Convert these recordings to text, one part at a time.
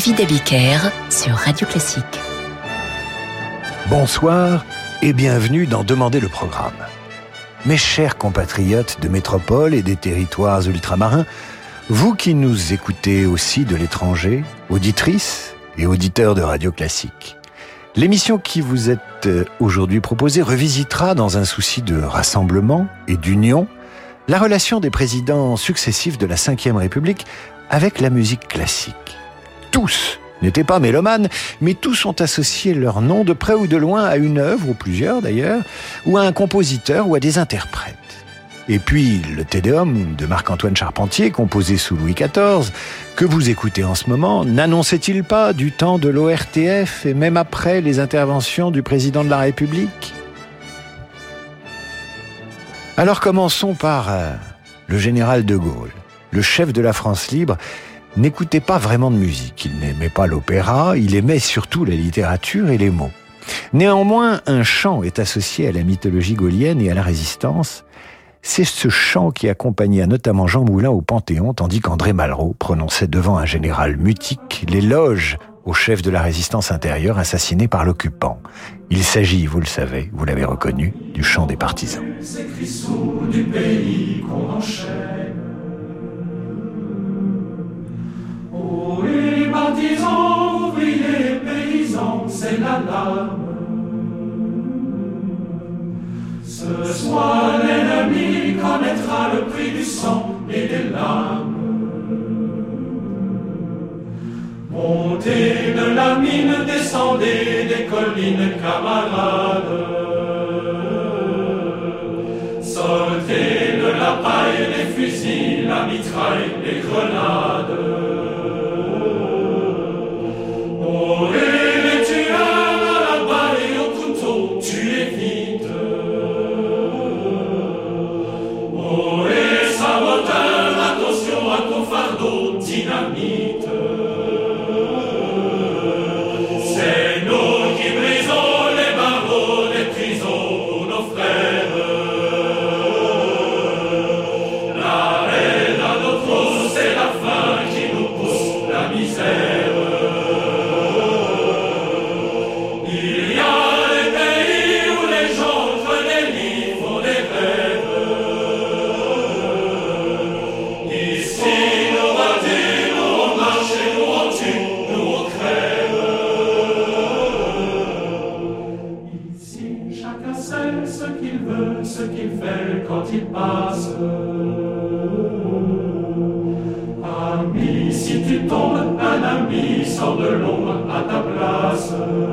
David Abiker sur Radio Classique. Bonsoir et bienvenue dans Demander le programme. Mes chers compatriotes de métropole et des territoires ultramarins, vous qui nous écoutez aussi de l'étranger, auditrices et auditeurs de Radio Classique, l'émission qui vous est euh, aujourd'hui proposée revisitera dans un souci de rassemblement et d'union la relation des présidents successifs de la Ve République avec la musique classique tous n'étaient pas mélomanes, mais tous ont associé leur nom de près ou de loin à une œuvre, ou plusieurs d'ailleurs, ou à un compositeur ou à des interprètes. Et puis le Tédéum de Marc-Antoine Charpentier, composé sous Louis XIV, que vous écoutez en ce moment, n'annonçait-il pas du temps de l'ORTF et même après les interventions du président de la République? Alors commençons par euh, le général de Gaulle, le chef de la France libre, n'écoutait pas vraiment de musique. Il n'aimait pas l'opéra, il aimait surtout la littérature et les mots. Néanmoins, un chant est associé à la mythologie gaulienne et à la résistance. C'est ce chant qui accompagna notamment Jean Moulin au Panthéon, tandis qu'André Malraux prononçait devant un général mutique l'éloge au chef de la résistance intérieure assassiné par l'occupant. Il s'agit, vous le savez, vous l'avez reconnu, du chant des partisans. Ouvriers, paysans, c'est l'alarme. Ce soir, l'ennemi connaîtra le prix du sang et des larmes. Montez de la mine, descendez des collines, camarades. Sortez de la paille, les fusils, la mitraille, les grenades. sau de a ta plasă.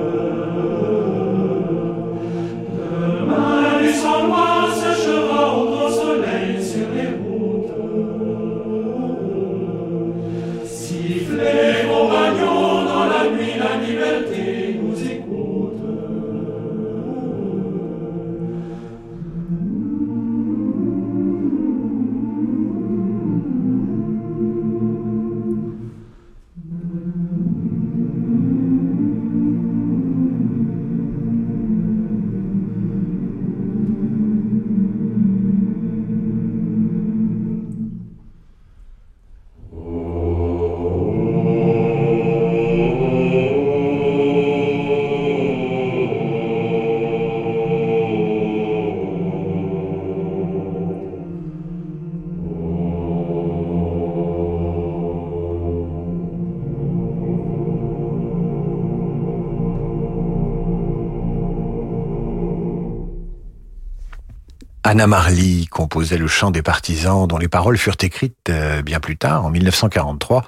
Anna Marly composait le chant des partisans dont les paroles furent écrites euh, bien plus tard, en 1943,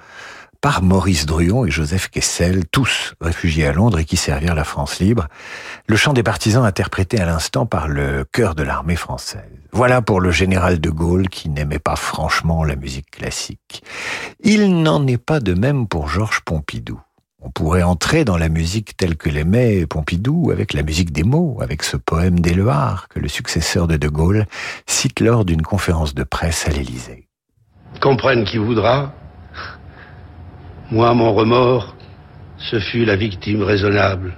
par Maurice Druon et Joseph Kessel, tous réfugiés à Londres et qui servirent la France libre. Le chant des partisans interprété à l'instant par le chœur de l'armée française. Voilà pour le général de Gaulle qui n'aimait pas franchement la musique classique. Il n'en est pas de même pour Georges Pompidou. On pourrait entrer dans la musique telle que l'aimait Pompidou, avec la musique des mots, avec ce poème d'Éluard que le successeur de De Gaulle cite lors d'une conférence de presse à l'Élysée. Comprenne qui voudra, moi mon remords, ce fut la victime raisonnable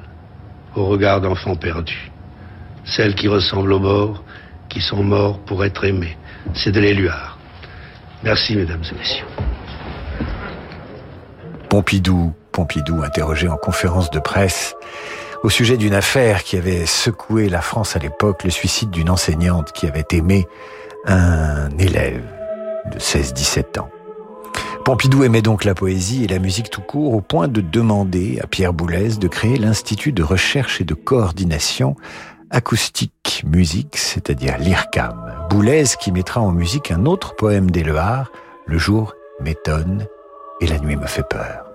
au regard d'enfants perdus, celle qui ressemble aux morts, qui sont morts pour être aimés. C'est de l'Éluard. Merci mesdames et messieurs. Pompidou Pompidou, interrogé en conférence de presse au sujet d'une affaire qui avait secoué la France à l'époque, le suicide d'une enseignante qui avait aimé un élève de 16-17 ans. Pompidou aimait donc la poésie et la musique tout court au point de demander à Pierre Boulez de créer l'Institut de recherche et de coordination acoustique musique, c'est-à-dire l'IRCAM. Boulez qui mettra en musique un autre poème d'Éluard, Le jour m'étonne et la nuit me fait peur.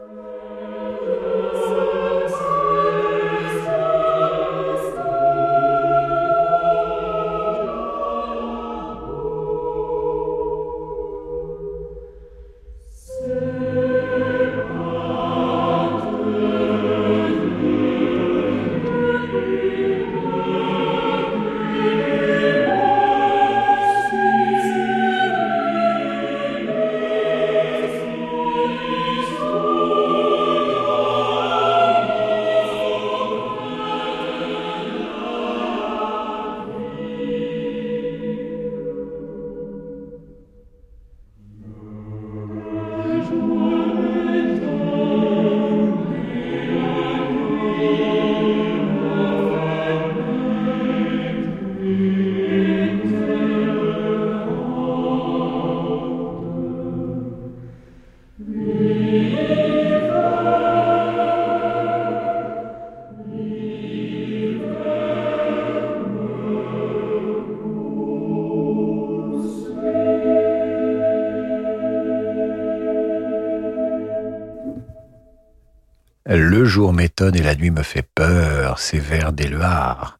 Jour m'étonne et la nuit me fait peur, ces vers d'Éluard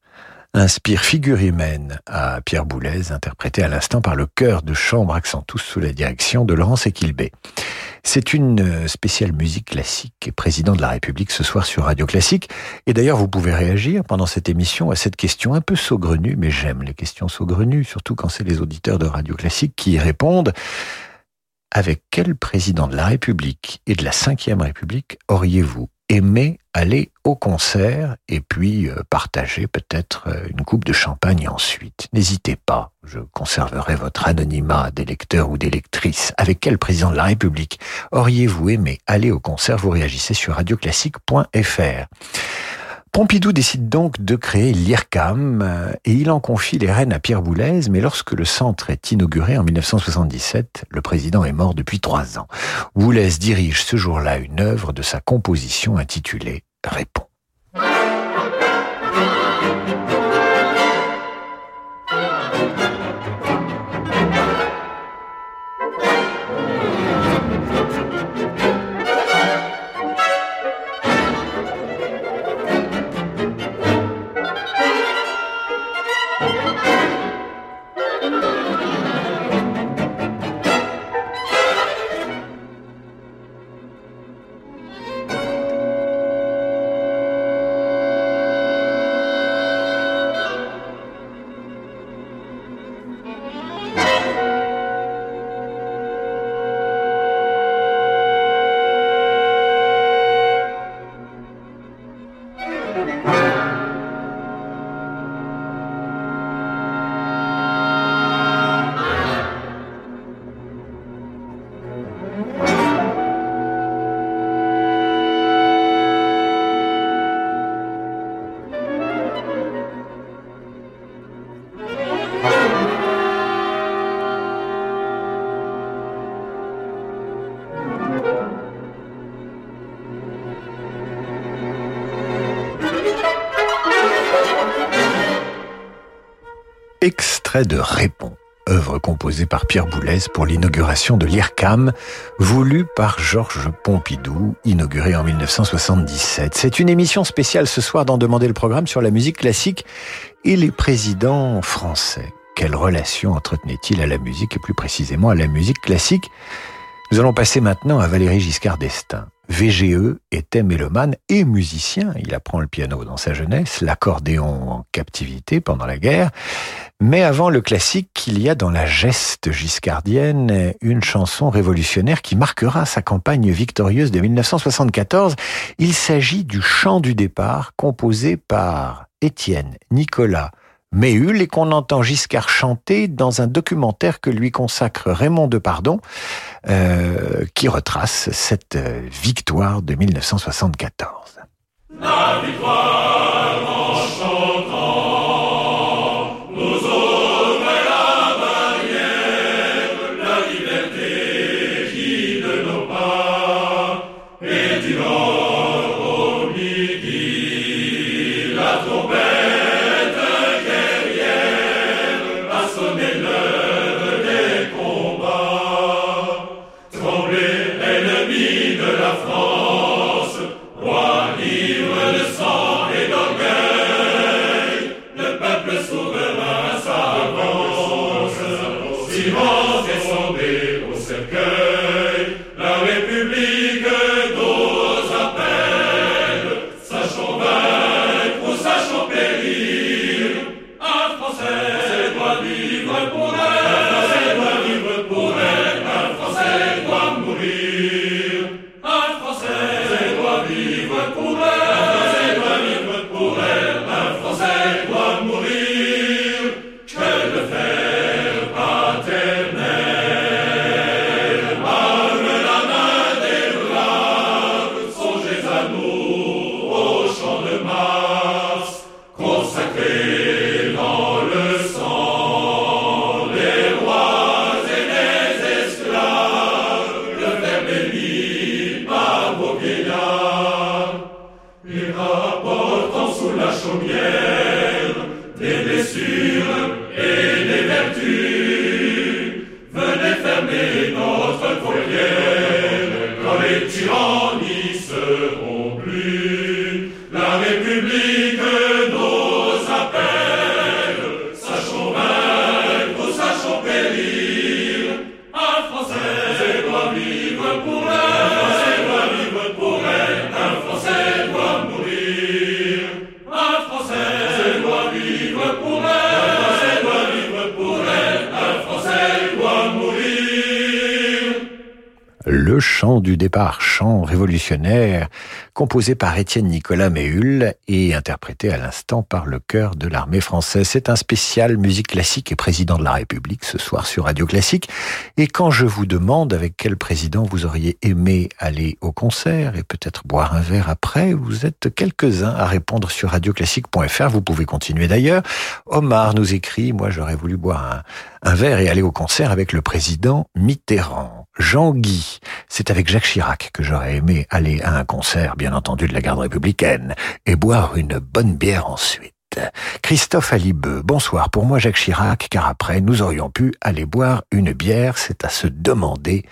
inspire figure humaine à Pierre Boulez, interprété à l'instant par le chœur de chambre Accentus sous la direction de Laurence Equilbé. C'est une spéciale musique classique et président de la République ce soir sur Radio Classique. Et d'ailleurs, vous pouvez réagir pendant cette émission à cette question un peu saugrenue, mais j'aime les questions saugrenues, surtout quand c'est les auditeurs de Radio Classique qui y répondent. Avec quel président de la République et de la Ve République auriez-vous aimé aller au concert et puis euh, partager peut-être euh, une coupe de champagne ensuite. N'hésitez pas, je conserverai votre anonymat d'électeur ou d'électrice. Avec quel président de la République auriez-vous aimé aller au concert? Vous réagissez sur radioclassique.fr. Pompidou décide donc de créer l'IRCAM euh, et il en confie les rênes à Pierre Boulez, mais lorsque le centre est inauguré en 1977, le président est mort depuis trois ans. Boulez dirige ce jour-là une œuvre de sa composition intitulée Répond. De Répond, œuvre composée par Pierre Boulez pour l'inauguration de l'IRCAM, voulue par Georges Pompidou, inaugurée en 1977. C'est une émission spéciale ce soir d'en demander le programme sur la musique classique et les présidents français. Quelle relation entretenait-il à la musique et plus précisément à la musique classique? Nous allons passer maintenant à Valéry Giscard d'Estaing. VGE était mélomane et musicien. Il apprend le piano dans sa jeunesse, l'accordéon en captivité pendant la guerre. Mais avant le classique, il y a dans la geste giscardienne une chanson révolutionnaire qui marquera sa campagne victorieuse de 1974. Il s'agit du chant du départ composé par Étienne Nicolas Méhul et qu'on entend Giscard chanter dans un documentaire que lui consacre Raymond Depardon, euh, qui retrace cette euh, victoire de 1974. La victoire composé par Étienne Nicolas Méhul et interprété à l'instant par le chœur de l'armée française. C'est un spécial musique classique et président de la République ce soir sur Radio Classique. Et quand je vous demande avec quel président vous auriez aimé aller au concert et peut-être boire un verre après, vous êtes quelques-uns à répondre sur radioclassique.fr. Vous pouvez continuer d'ailleurs. Omar nous écrit, moi j'aurais voulu boire un verre et aller au concert avec le président Mitterrand. Jean-Guy, c'est avec Jacques Chirac que j'aurais aimé aller à un concert, bien entendu, de la garde républicaine, et boire une bonne bière ensuite. Christophe Alibeux, bonsoir. Pour moi, Jacques Chirac, car après, nous aurions pu aller boire une bière. C'est à se demander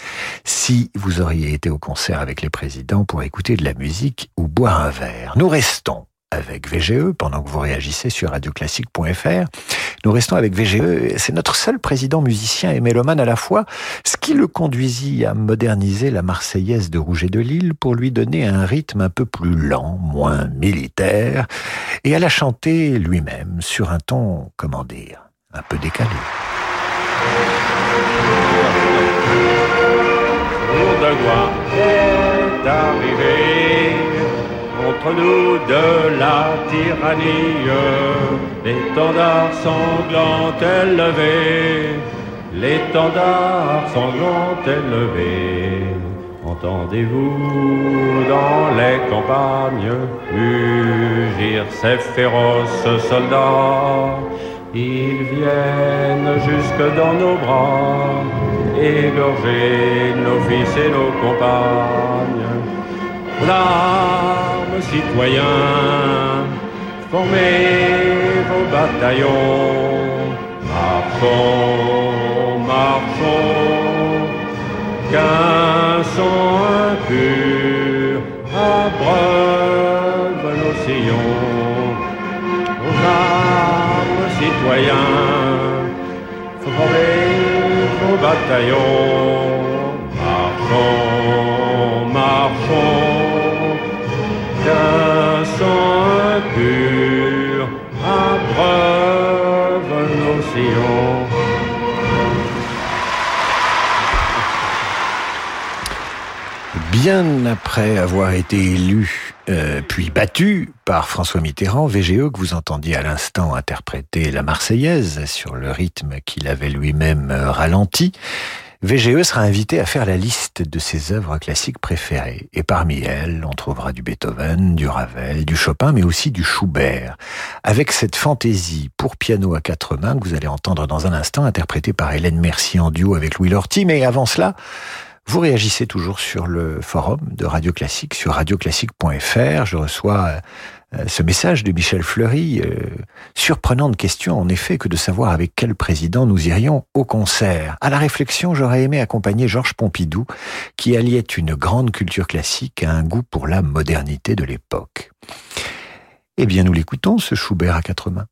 si vous auriez été au concert avec les présidents pour écouter de la musique ou boire un verre. Nous restons avec VGE pendant que vous réagissez sur radioclassique.fr. Nous restons avec VGE. C'est notre seul président musicien et mélomane à la fois, ce qui le conduisit à moderniser la Marseillaise de Rouget de Lille pour lui donner un rythme un peu plus lent, moins militaire, et à la chanter lui-même sur un ton, comment dire, un peu décalé. De est contre nous de la tyrannie. L'étendard sanglant est levé, l'étendard sanglant est levé. Entendez-vous dans les campagnes mugir ces féroces soldats Ils viennent jusque dans nos bras, égorger nos fils et nos compagnes. Citoyens, formez vos bataillons, marchons, marchons, qu'un sang impur abreuve nos sillons. Aux armes, citoyens, formez vos bataillons, Bien après avoir été élu euh, puis battu par François Mitterrand, VGE que vous entendiez à l'instant interpréter la Marseillaise sur le rythme qu'il avait lui-même euh, ralenti, VGE sera invité à faire la liste de ses œuvres classiques préférées. Et parmi elles, on trouvera du Beethoven, du Ravel, du Chopin, mais aussi du Schubert. Avec cette fantaisie pour piano à quatre mains que vous allez entendre dans un instant, interprétée par Hélène Mercier en duo avec Louis Lorty. Mais avant cela, vous réagissez toujours sur le forum de Radio Classique, sur radioclassique.fr. Je reçois ce message de Michel Fleury. Euh, surprenante question, en effet, que de savoir avec quel président nous irions au concert. À la réflexion, j'aurais aimé accompagner Georges Pompidou, qui alliait une grande culture classique à un goût pour la modernité de l'époque. Eh bien, nous l'écoutons, ce Schubert à quatre mains.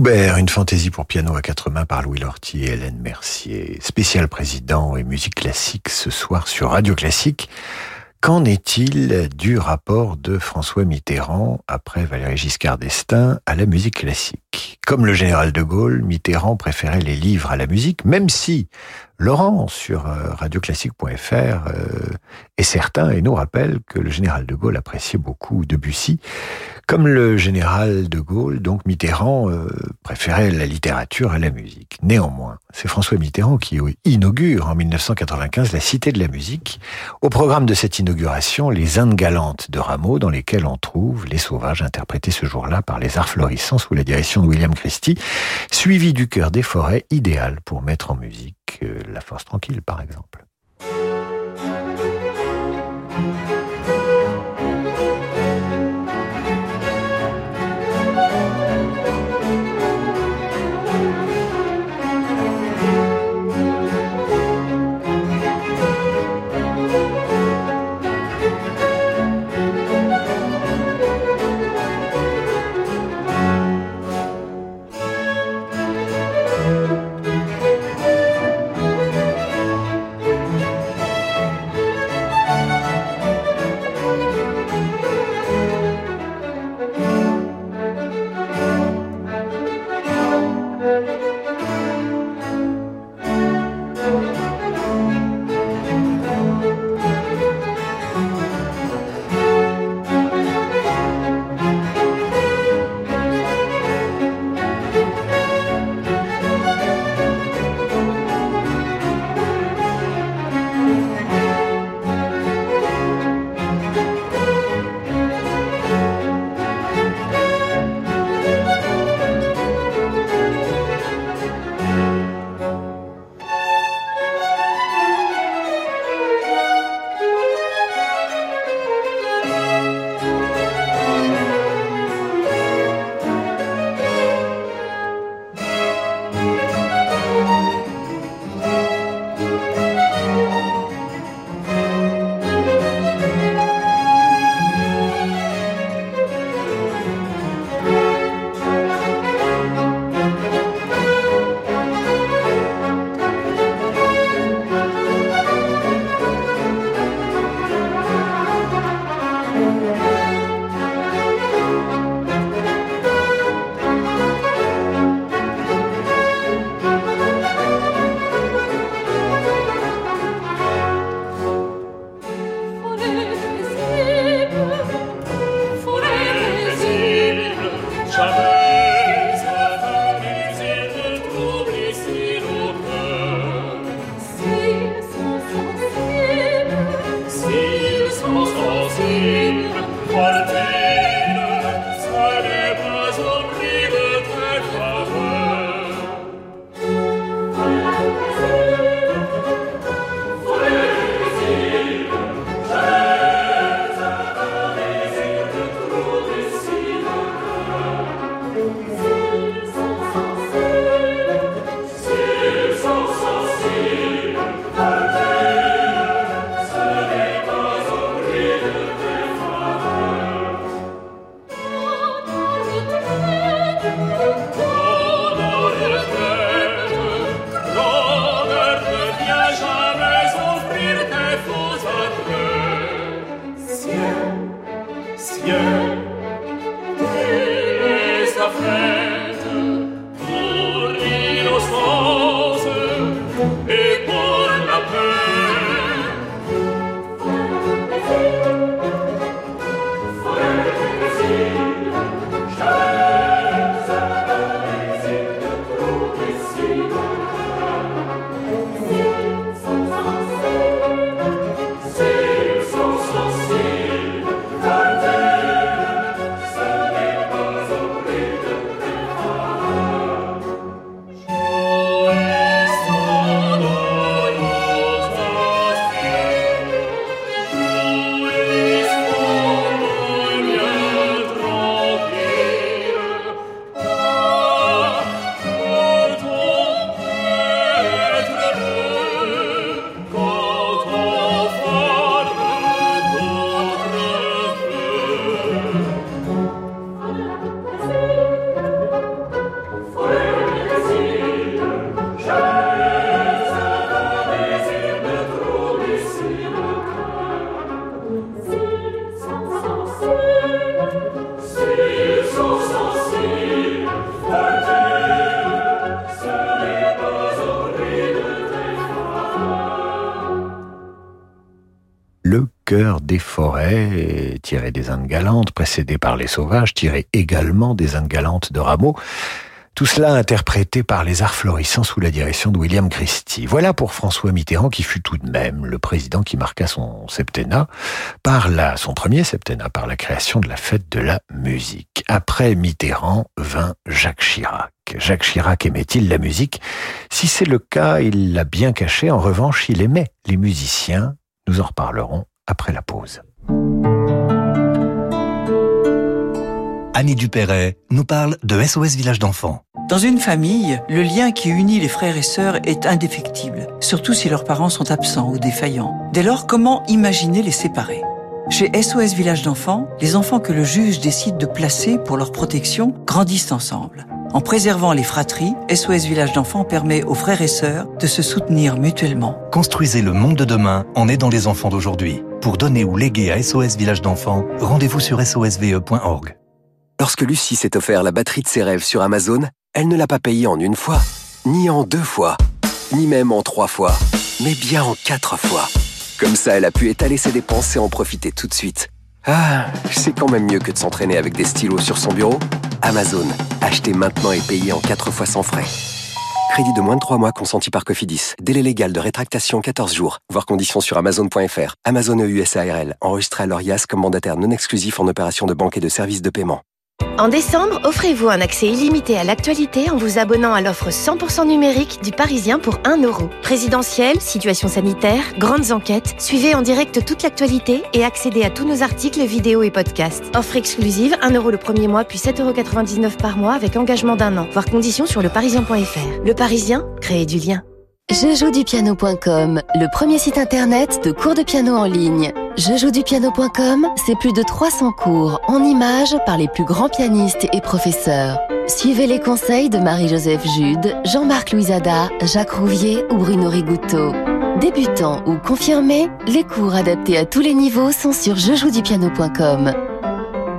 Schubert, une fantaisie pour piano à quatre mains par Louis Lortie et Hélène Mercier. Spécial président et musique classique ce soir sur Radio Classique. Qu'en est-il du rapport de François Mitterrand, après Valéry Giscard d'Estaing, à la musique classique? Comme le général de Gaulle, Mitterrand préférait les livres à la musique, même si Laurent sur euh, radioclassique.fr euh, est certain et nous rappelle que le général de Gaulle appréciait beaucoup Debussy. Comme le général de Gaulle, donc Mitterrand euh, préférait la littérature à la musique. Néanmoins, c'est François Mitterrand qui inaugure en 1995 la Cité de la musique. Au programme de cette inauguration, les Indes galantes de Rameau, dans lesquelles on trouve les sauvages interprétés ce jour-là par les arts florissants sous la direction de William Christie, suivi du cœur des forêts, idéal pour mettre en musique la force tranquille, par exemple. Forêts, tiré des Indes galantes, précédé par les sauvages, tiré également des Indes galantes de Rameau. Tout cela interprété par les arts florissants sous la direction de William Christie. Voilà pour François Mitterrand qui fut tout de même le président qui marqua son septennat par la, son premier septennat par la création de la fête de la musique. Après Mitterrand vint Jacques Chirac. Jacques Chirac aimait-il la musique? Si c'est le cas, il l'a bien caché. En revanche, il aimait les musiciens. Nous en reparlerons après la pause. Annie Dupéret nous parle de SOS Village d'enfants. Dans une famille, le lien qui unit les frères et sœurs est indéfectible, surtout si leurs parents sont absents ou défaillants. Dès lors, comment imaginer les séparer? Chez SOS Village d'enfants, les enfants que le juge décide de placer pour leur protection grandissent ensemble. En préservant les fratries, SOS Village d'enfants permet aux frères et sœurs de se soutenir mutuellement. Construisez le monde de demain en aidant les enfants d'aujourd'hui. Pour donner ou léguer à SOS Village d'enfants, rendez-vous sur sosve.org. Lorsque Lucie s'est offert la batterie de ses rêves sur Amazon, elle ne l'a pas payée en une fois, ni en deux fois, ni même en trois fois, mais bien en quatre fois. Comme ça, elle a pu étaler ses dépenses et en profiter tout de suite. Ah, c'est quand même mieux que de s'entraîner avec des stylos sur son bureau. Amazon, achetez maintenant et payez en quatre fois sans frais. Crédit de moins de 3 mois consenti par Cofidis. Délai légal de rétractation 14 jours. Voir conditions sur amazon.fr. Amazon EUSARL. Enregistré à l'ORIAS comme mandataire non exclusif en opération de banque et de services de paiement. En décembre, offrez-vous un accès illimité à l'actualité en vous abonnant à l'offre 100% numérique du Parisien pour 1 euro. Présidentielle, situation sanitaire, grandes enquêtes, suivez en direct toute l'actualité et accédez à tous nos articles, vidéos et podcasts. Offre exclusive, 1 euro le premier mois, puis 7,99 euros par mois avec engagement d'un an. Voir conditions sur leparisien.fr. Le Parisien, créez du lien. Jejoudupiano.com, le premier site internet de cours de piano en ligne. Jejoudupiano.com, c'est plus de 300 cours en images par les plus grands pianistes et professeurs. Suivez les conseils de Marie-Joseph Jude, Jean-Marc Louisada, Jacques Rouvier ou Bruno Rigouteau. Débutants ou confirmés, les cours adaptés à tous les niveaux sont sur jejoudupiano.com.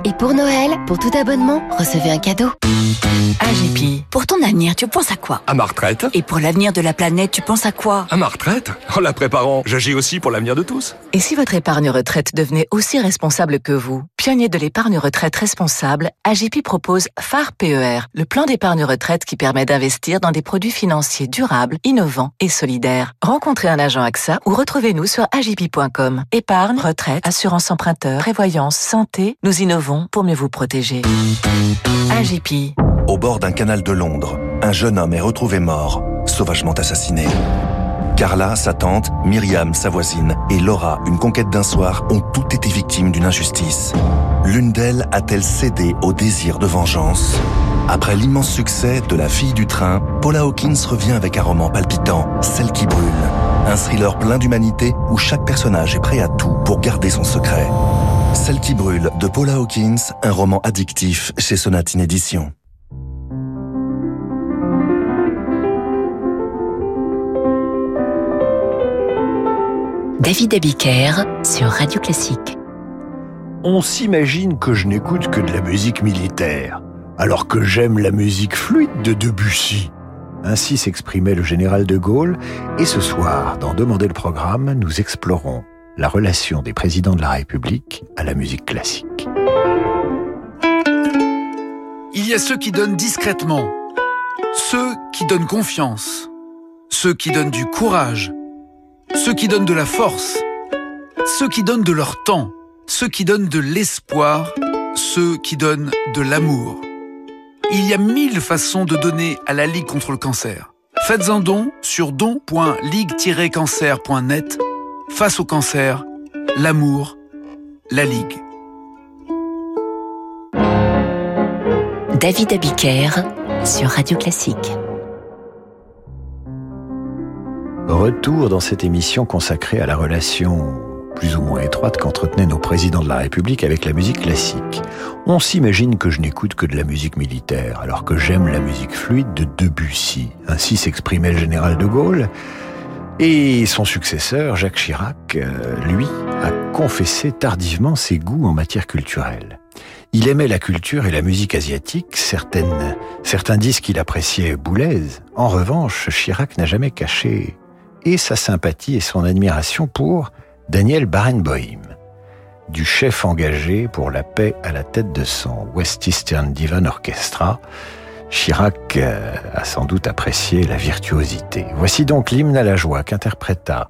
Et pour Noël, pour tout abonnement, recevez un cadeau. AGP, pour ton avenir, tu penses à quoi? À ma retraite. Et pour l'avenir de la planète, tu penses à quoi? À ma retraite? En la préparant, j'agis aussi pour l'avenir de tous. Et si votre épargne retraite devenait aussi responsable que vous? Pionnier de l'épargne retraite responsable, AGP propose phare PER, le plan d'épargne retraite qui permet d'investir dans des produits financiers durables, innovants et solidaires. Rencontrez un agent AXA ou retrouvez-nous sur agip.com. Épargne, retraite, assurance emprunteur, prévoyance, santé, nous innovons pour mieux vous protéger. AGP. Au bord d'un canal de Londres, un jeune homme est retrouvé mort, sauvagement assassiné. Carla, sa tante, Myriam, sa voisine, et Laura, une conquête d'un soir, ont toutes été victimes d'une injustice. L'une d'elles a-t-elle cédé au désir de vengeance? Après l'immense succès de La fille du train, Paula Hawkins revient avec un roman palpitant, Celle qui brûle. Un thriller plein d'humanité où chaque personnage est prêt à tout pour garder son secret. Celle qui brûle de Paula Hawkins, un roman addictif chez Sonatine Édition. David Abiker sur Radio Classique. On s'imagine que je n'écoute que de la musique militaire, alors que j'aime la musique fluide de Debussy. Ainsi s'exprimait le général de Gaulle, et ce soir, dans Demander le programme, nous explorons la relation des présidents de la République à la musique classique. Il y a ceux qui donnent discrètement, ceux qui donnent confiance, ceux qui donnent du courage, ceux qui donnent de la force, ceux qui donnent de leur temps, ceux qui donnent de l'espoir, ceux qui donnent de l'amour. Il y a mille façons de donner à la Ligue contre le cancer. Faites un don sur don.ligue-cancer.net. Face au cancer, l'amour, la Ligue. David Abiker sur Radio Classique. Retour dans cette émission consacrée à la relation plus ou moins étroite qu'entretenaient nos présidents de la République avec la musique classique. On s'imagine que je n'écoute que de la musique militaire, alors que j'aime la musique fluide de Debussy. Ainsi s'exprimait le général de Gaulle. Et son successeur, Jacques Chirac, lui, a confessé tardivement ses goûts en matière culturelle. Il aimait la culture et la musique asiatique, certains disent qu'il appréciait Boulez. En revanche, Chirac n'a jamais caché et sa sympathie et son admiration pour Daniel Barenboim, du chef engagé pour la paix à la tête de son West Eastern Divan Orchestra. Chirac euh, a sans doute apprécié la virtuosité. Voici donc l'hymne à la joie qu'interpréta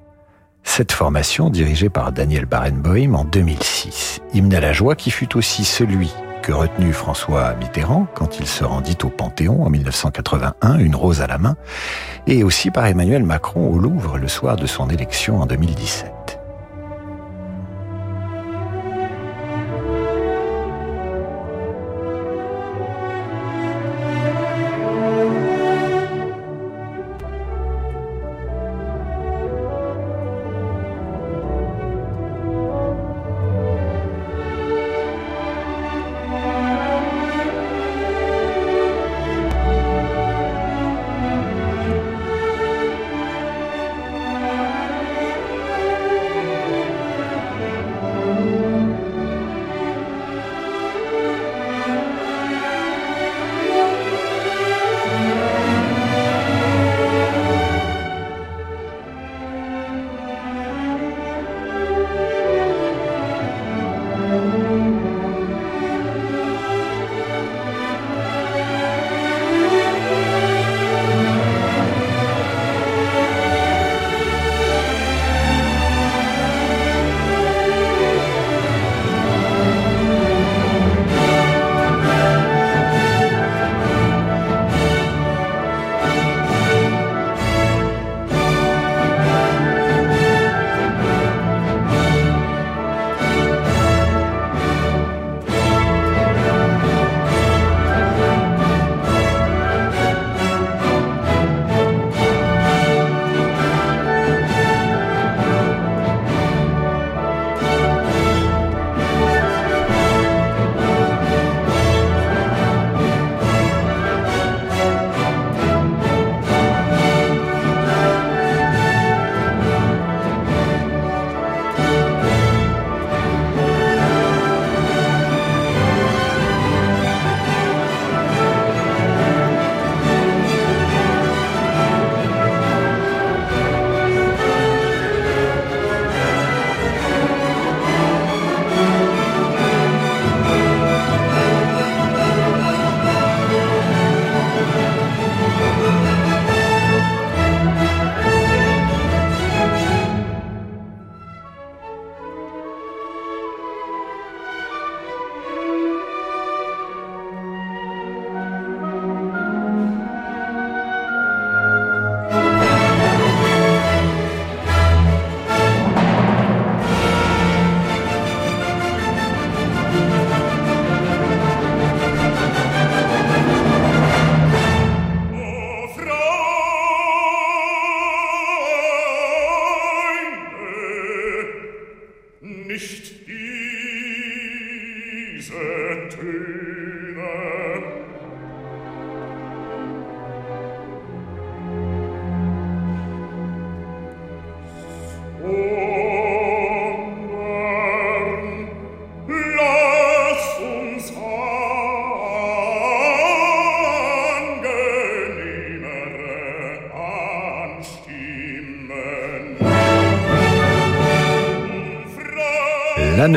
cette formation dirigée par Daniel Barenboim en 2006. Hymne à la joie qui fut aussi celui que retenu François Mitterrand quand il se rendit au Panthéon en 1981, une rose à la main, et aussi par Emmanuel Macron au Louvre le soir de son élection en 2017.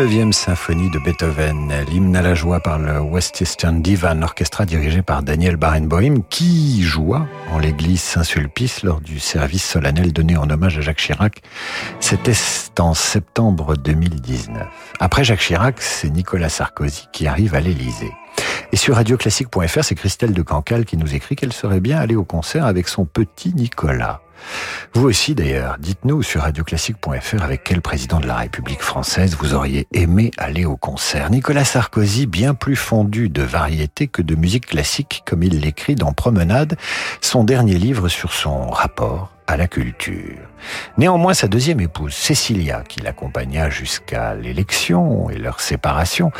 La neuvième symphonie de Beethoven, l'hymne à la joie par le West Eastern Divan Orchestra dirigé par Daniel Barenboim, qui joua en l'église Saint-Sulpice lors du service solennel donné en hommage à Jacques Chirac. C'était en septembre 2019. Après Jacques Chirac, c'est Nicolas Sarkozy qui arrive à l'Élysée. Et sur radioclassique.fr, c'est Christelle de Cancale qui nous écrit qu'elle serait bien allée au concert avec son petit Nicolas. Vous aussi d'ailleurs, dites-nous sur radioclassique.fr avec quel président de la République française vous auriez aimé aller au concert. Nicolas Sarkozy, bien plus fondu de variété que de musique classique, comme il l'écrit dans Promenade, son dernier livre sur son rapport à la culture. Néanmoins, sa deuxième épouse, Cecilia, qui l'accompagna jusqu'à l'élection et leur séparation,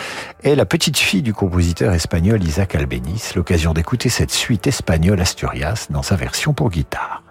est la petite fille du compositeur espagnol Isaac Albéniz, l'occasion d'écouter cette suite espagnole Asturias dans sa version pour guitare.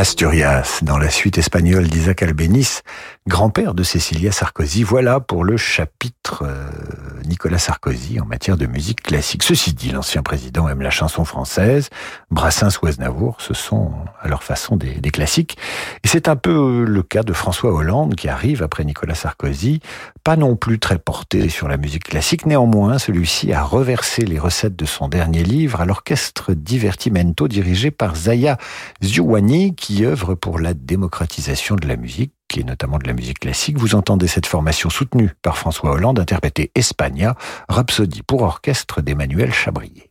Asturias, dans la suite espagnole d'Isaac Albéniz, grand-père de Cécilia Sarkozy. Voilà pour le chapitre euh, Nicolas Sarkozy en matière de musique classique. Ceci dit, l'ancien président aime la chanson française. Brassens ou Aznavour, ce sont à leur façon des, des classiques. Et c'est un peu le cas de François Hollande qui arrive après Nicolas Sarkozy, pas non plus très porté sur la musique classique. Néanmoins, celui-ci a reversé les recettes de son dernier livre à l'orchestre Divertimento dirigé par Zaya Ziouani qui œuvre pour la démocratisation de la musique et notamment de la musique classique. Vous entendez cette formation soutenue par François Hollande interpréter Espagna, Rhapsodie pour orchestre d'Emmanuel Chabrier.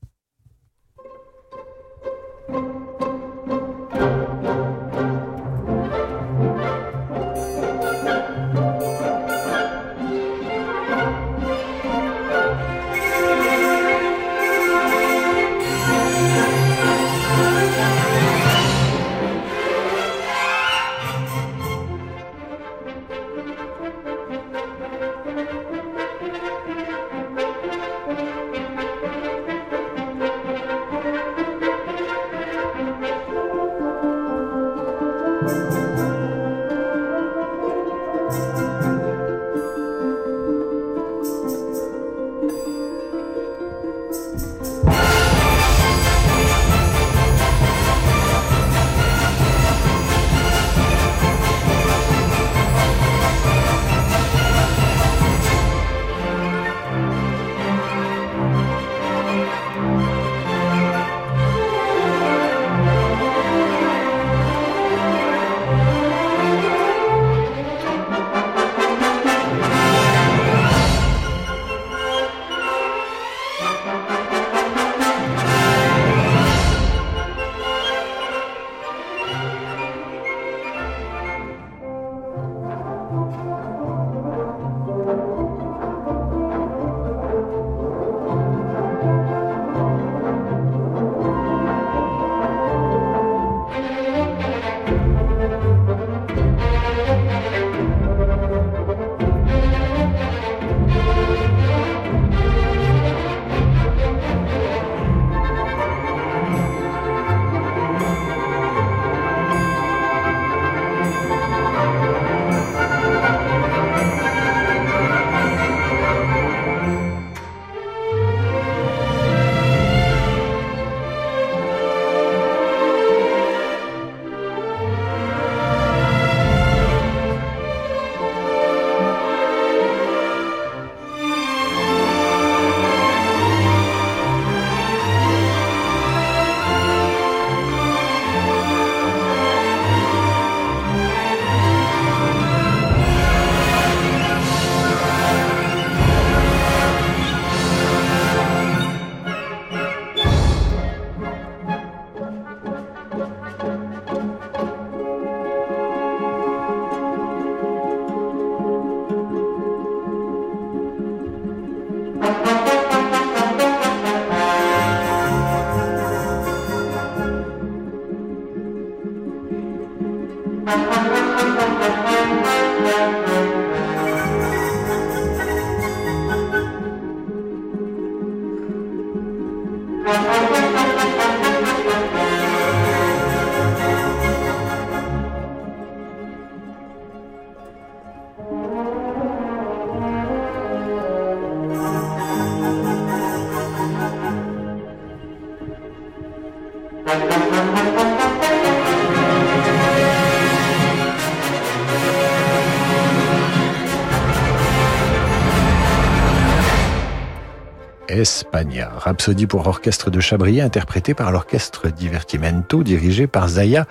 Espagna, rhapsodie pour orchestre de Chabrier interprété par l'orchestre Divertimento dirigé par Zaya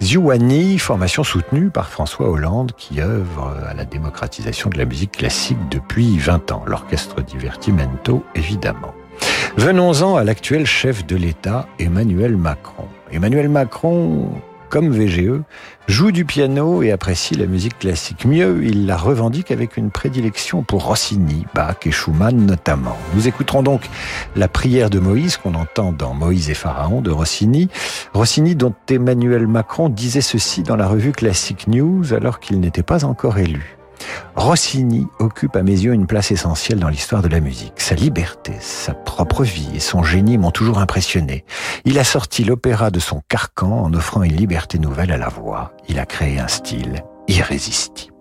Ziouani, formation soutenue par François Hollande qui œuvre à la démocratisation de la musique classique depuis 20 ans. L'orchestre Divertimento évidemment. Venons-en à l'actuel chef de l'État, Emmanuel Macron. Emmanuel Macron comme VGE, joue du piano et apprécie la musique classique. Mieux, il la revendique avec une prédilection pour Rossini, Bach et Schumann notamment. Nous écouterons donc la prière de Moïse qu'on entend dans Moïse et Pharaon de Rossini. Rossini dont Emmanuel Macron disait ceci dans la revue Classic News alors qu'il n'était pas encore élu. Rossini occupe à mes yeux une place essentielle dans l'histoire de la musique. Sa liberté, sa propre vie et son génie m'ont toujours impressionné. Il a sorti l'opéra de son carcan en offrant une liberté nouvelle à la voix. Il a créé un style irrésistible.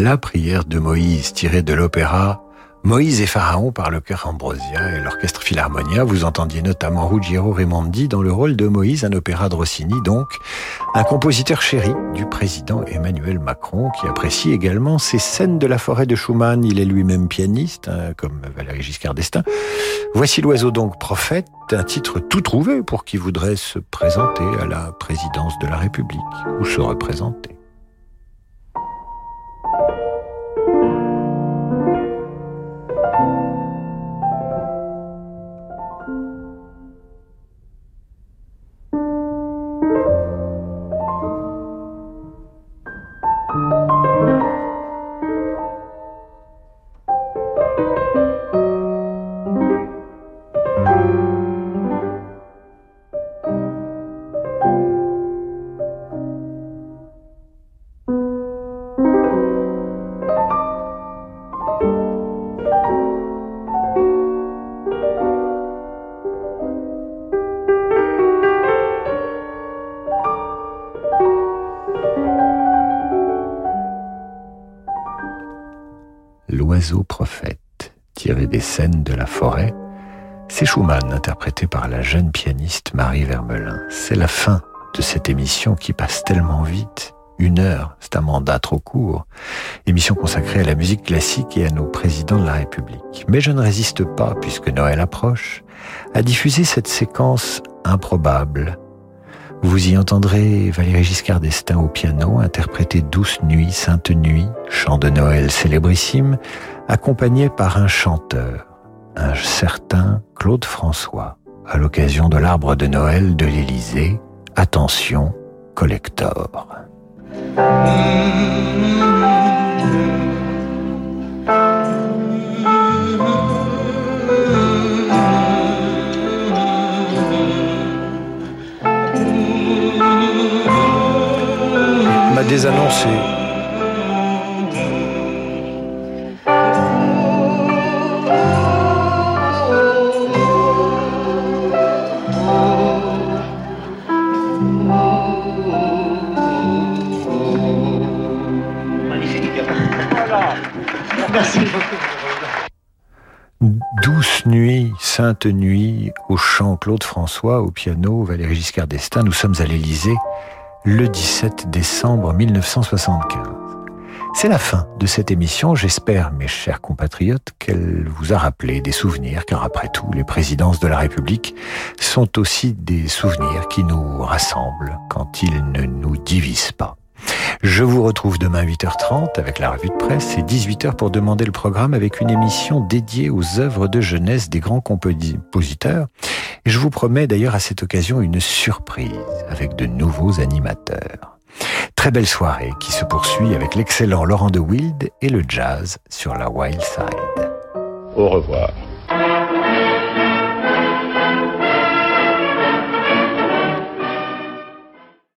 La prière de Moïse tirée de l'opéra Moïse et Pharaon par le chœur Ambrosia et l'orchestre Philharmonia. Vous entendiez notamment Ruggiero Raimondi dans le rôle de Moïse, un opéra de Rossini, donc un compositeur chéri du président Emmanuel Macron qui apprécie également ces scènes de la forêt de Schumann. Il est lui-même pianiste, hein, comme Valéry Giscard d'Estaing. Voici l'oiseau donc prophète, un titre tout trouvé pour qui voudrait se présenter à la présidence de la République ou se représenter. La forêt, c'est Schumann interprété par la jeune pianiste Marie Vermelin. C'est la fin de cette émission qui passe tellement vite. Une heure, c'est un mandat trop court. Émission consacrée à la musique classique et à nos présidents de la République. Mais je ne résiste pas, puisque Noël approche, à diffuser cette séquence improbable. Vous y entendrez Valéry Giscard d'Estaing au piano interpréter Douce Nuit, Sainte Nuit, chant de Noël célébrissime, accompagné par un chanteur, un certain Claude François, à l'occasion de l'arbre de Noël de l'Élysée. Attention, collector. m'a désannoncé. Merci Douce nuit, sainte nuit, au chant Claude François, au piano Valéry Giscard d'Estaing, nous sommes à l'Élysée le 17 décembre 1975. C'est la fin de cette émission. J'espère, mes chers compatriotes, qu'elle vous a rappelé des souvenirs, car après tout, les présidences de la République sont aussi des souvenirs qui nous rassemblent quand ils ne nous divisent pas. Je vous retrouve demain 8h30 avec la revue de presse et 18h pour demander le programme avec une émission dédiée aux œuvres de jeunesse des grands compositeurs. Et je vous promets d'ailleurs à cette occasion une surprise avec de nouveaux animateurs. Très belle soirée qui se poursuit avec l'excellent Laurent de Wild et le jazz sur la Wild Side. Au revoir.